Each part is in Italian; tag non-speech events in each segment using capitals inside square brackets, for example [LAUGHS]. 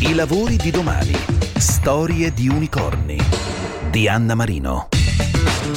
I lavori di domani. Storie di unicorni. Di Anna Marino.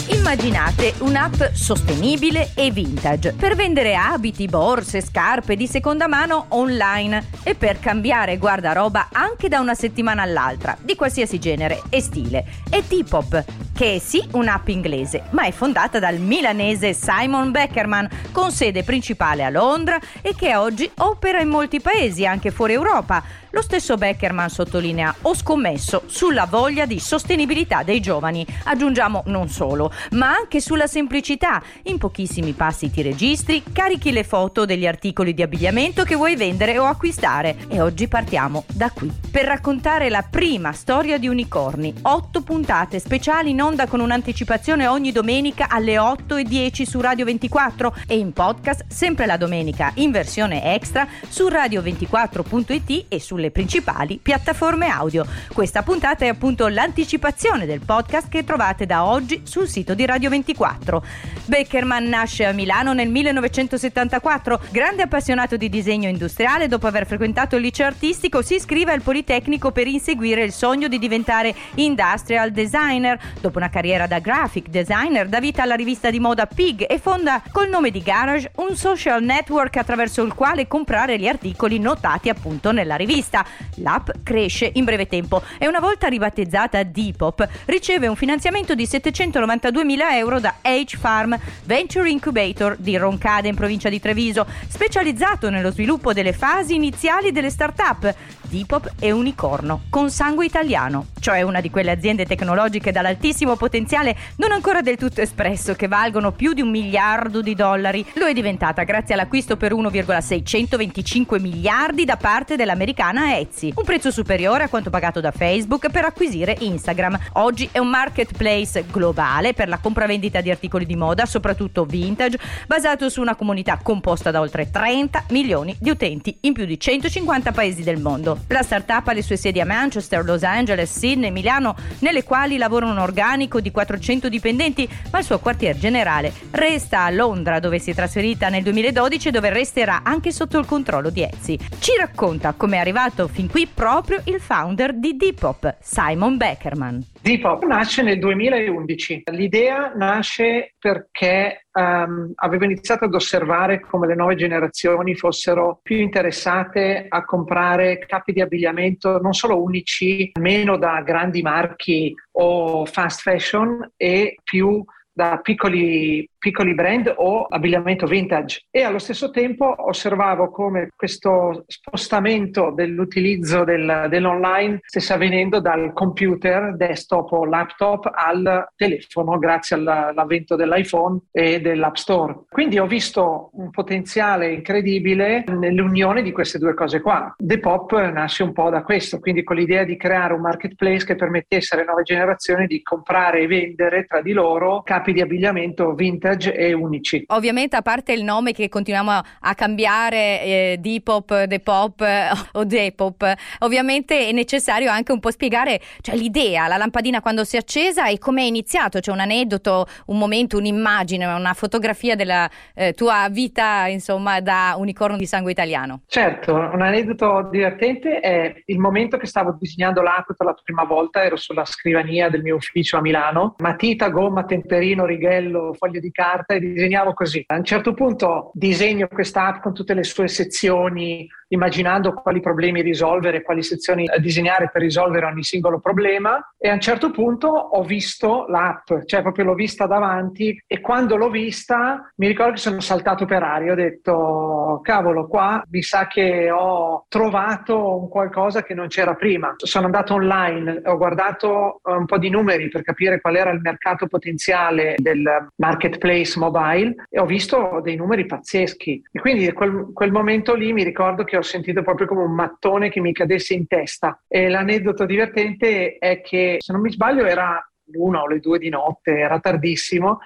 Immaginate un'app sostenibile e vintage per vendere abiti, borse, scarpe di seconda mano online e per cambiare guardaroba anche da una settimana all'altra, di qualsiasi genere e stile. È Depop, che è sì un'app inglese, ma è fondata dal milanese Simon Beckerman, con sede principale a Londra e che oggi opera in molti paesi, anche fuori Europa. Lo stesso Beckerman sottolinea: Ho scommesso sulla voglia di sostenibilità dei giovani. Aggiungiamo non solo, ma anche sulla semplicità. In pochissimi passi ti registri, carichi le foto degli articoli di abbigliamento che vuoi vendere o acquistare. E oggi partiamo da qui per raccontare la prima storia di unicorni. Otto puntate speciali in onda con un'anticipazione ogni domenica alle 8.10 su Radio 24 e in podcast sempre la domenica in versione extra su radio24.it e sulle principali piattaforme audio. Questa puntata è appunto l'anticipazione del podcast che trovate da oggi sul sito di Radio 24. Beckerman nasce a Milano nel 1974, grande appassionato di disegno industriale, dopo aver frequentato il liceo artistico si iscrive al Politecnico per inseguire il sogno di diventare industrial designer. Dopo una carriera da graphic designer dà vita alla rivista di moda Pig e fonda col nome di Garage un social network attraverso il quale comprare gli articoli notati appunto nella rivista. L'app cresce in breve tempo e una volta ribattezzata Depop riceve un finanziamento di 792.000 euro da H Farm Venture Incubator di Roncade in provincia di Treviso, specializzato nello sviluppo delle fasi iniziali delle start-up. Depop è unicorno con sangue italiano, cioè una di quelle aziende tecnologiche dall'altissimo potenziale non ancora del tutto espresso che valgono più di un miliardo di dollari. Lo è diventata grazie all'acquisto per 1,625 miliardi da parte dell'americana Etsy, un prezzo superiore a quanto pagato da Facebook per acquisire Instagram. Oggi è un marketplace globale per la compravendita di articoli di moda, soprattutto vintage, basato su una comunità composta da oltre 30 milioni di utenti in più di 150 paesi del mondo. La startup ha le sue sedi a Manchester, Los Angeles, Sydney, Milano, nelle quali lavora un organico di 400 dipendenti, ma il suo quartier generale resta a Londra, dove si è trasferita nel 2012 e dove resterà anche sotto il controllo di Etsy. Ci racconta come è arrivato fin qui proprio il founder di Depop, Simon Beckerman. Depop nasce nel 2011. L'idea nasce perché um, avevo iniziato ad osservare come le nuove generazioni fossero più interessate a comprare capi di abbigliamento non solo unici, meno da grandi marchi o fast fashion e più da piccoli piccoli brand o abbigliamento vintage e allo stesso tempo osservavo come questo spostamento dell'utilizzo del, dell'online stesse avvenendo dal computer, desktop o laptop al telefono grazie all'avvento dell'iPhone e dell'App Store. Quindi ho visto un potenziale incredibile nell'unione di queste due cose qua. Depop nasce un po' da questo, quindi con l'idea di creare un marketplace che permettesse alle nuove generazioni di comprare e vendere tra di loro capi di abbigliamento vintage e unici. Ovviamente a parte il nome che continuiamo a cambiare, eh, Depop, Depop eh, [LAUGHS] o Depop, ovviamente è necessario anche un po' spiegare cioè, l'idea, la lampadina quando si è accesa e come è iniziato, c'è un aneddoto, un momento, un'immagine, una fotografia della eh, tua vita insomma da unicorno di sangue italiano. Certo, un aneddoto divertente è il momento che stavo disegnando l'app per la prima volta, ero sulla scrivania del mio ufficio a Milano, matita, gomma, temperino, righello, foglio di carta e disegnavo così. A un certo punto disegno questa app con tutte le sue sezioni, immaginando quali problemi risolvere, quali sezioni disegnare per risolvere ogni singolo problema e a un certo punto ho visto l'app, cioè proprio l'ho vista davanti e quando l'ho vista mi ricordo che sono saltato per aria, ho detto cavolo qua mi sa che ho trovato un qualcosa che non c'era prima. Sono andato online, ho guardato un po' di numeri per capire qual era il mercato potenziale del marketplace mobile e ho visto dei numeri pazzeschi e quindi quel, quel momento lì mi ricordo che ho sentito proprio come un mattone che mi cadesse in testa. E l'aneddoto divertente è che, se non mi sbaglio, era l'una o le due di notte, era tardissimo.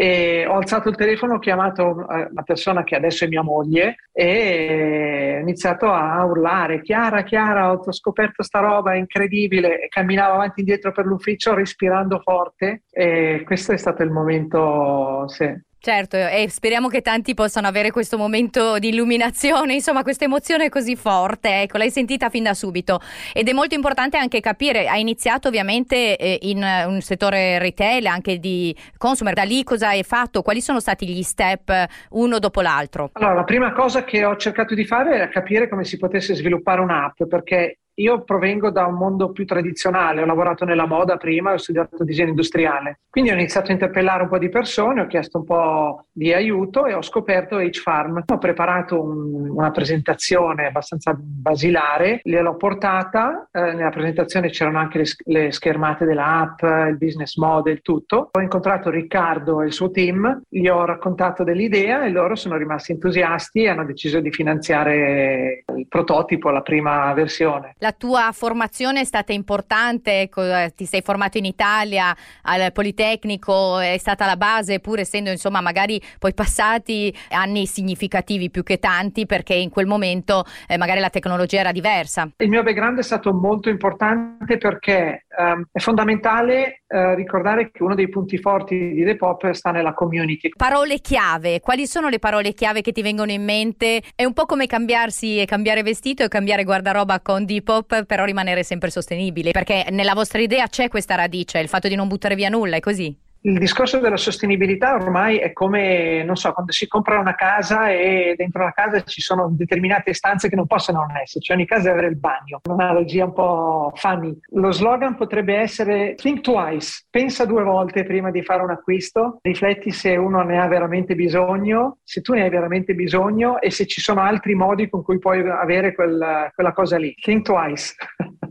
E ho alzato il telefono, ho chiamato eh, la persona che adesso è mia moglie e ho iniziato a urlare Chiara, Chiara, ho scoperto sta roba incredibile. E camminavo avanti e indietro per l'ufficio respirando forte. E questo è stato il momento sì, Certo, e speriamo che tanti possano avere questo momento di illuminazione, insomma, questa emozione così forte, ecco, l'hai sentita fin da subito. Ed è molto importante anche capire, hai iniziato ovviamente eh, in un settore retail, anche di consumer, da lì cosa hai fatto? Quali sono stati gli step uno dopo l'altro? Allora, la prima cosa che ho cercato di fare è capire come si potesse sviluppare un'app, perché io provengo da un mondo più tradizionale, ho lavorato nella moda prima, ho studiato disegno industriale, quindi ho iniziato a interpellare un po' di persone, ho chiesto un po' di aiuto e ho scoperto H-Farm. Ho preparato un, una presentazione abbastanza basilare, gliel'ho portata, eh, nella presentazione c'erano anche le, le schermate dell'app, il business model, tutto. Ho incontrato Riccardo e il suo team, gli ho raccontato dell'idea e loro sono rimasti entusiasti e hanno deciso di finanziare il prototipo, la prima versione. La tua formazione è stata importante, eh, ti sei formato in Italia al Politecnico, è stata la base, pur essendo insomma magari poi passati anni significativi più che tanti, perché in quel momento eh, magari la tecnologia era diversa. Il mio background è stato molto importante perché um, è fondamentale uh, ricordare che uno dei punti forti di Depop sta nella community. Parole chiave, quali sono le parole chiave che ti vengono in mente? È un po' come cambiarsi e cambiare vestito e cambiare guardaroba con Depop pop, però rimanere sempre sostenibili, perché nella vostra idea c'è questa radice, il fatto di non buttare via nulla, è così? Il discorso della sostenibilità ormai è come, non so, quando si compra una casa e dentro la casa ci sono determinate stanze che non possono non essere, cioè ogni casa deve avere il bagno, un'analogia un po' funny. Lo slogan potrebbe essere think twice, pensa due volte prima di fare un acquisto, rifletti se uno ne ha veramente bisogno, se tu ne hai veramente bisogno e se ci sono altri modi con cui puoi avere quel, quella cosa lì. Think twice. [LAUGHS]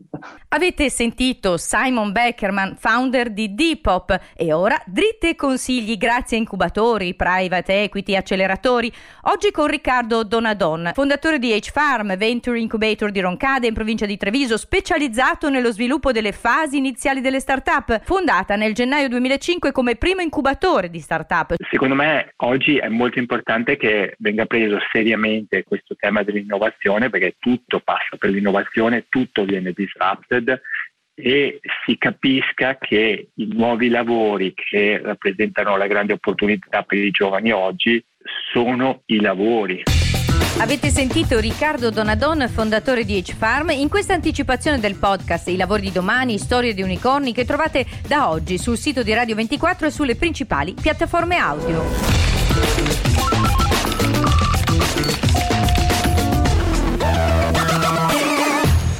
Avete sentito Simon Beckerman, founder di Depop e ora dritte consigli grazie a incubatori, private equity, acceleratori. Oggi con Riccardo Donadon, fondatore di H-Farm, Venture Incubator di Roncade in provincia di Treviso, specializzato nello sviluppo delle fasi iniziali delle start-up, fondata nel gennaio 2005 come primo incubatore di start-up. Secondo me oggi è molto importante che venga preso seriamente questo tema dell'innovazione perché tutto passa per l'innovazione, tutto viene disrupted e si capisca che i nuovi lavori che rappresentano la grande opportunità per i giovani oggi sono i lavori. Avete sentito Riccardo Donadon, fondatore di H-Farm, in questa anticipazione del podcast I lavori di domani, storie di unicorni che trovate da oggi sul sito di Radio 24 e sulle principali piattaforme audio.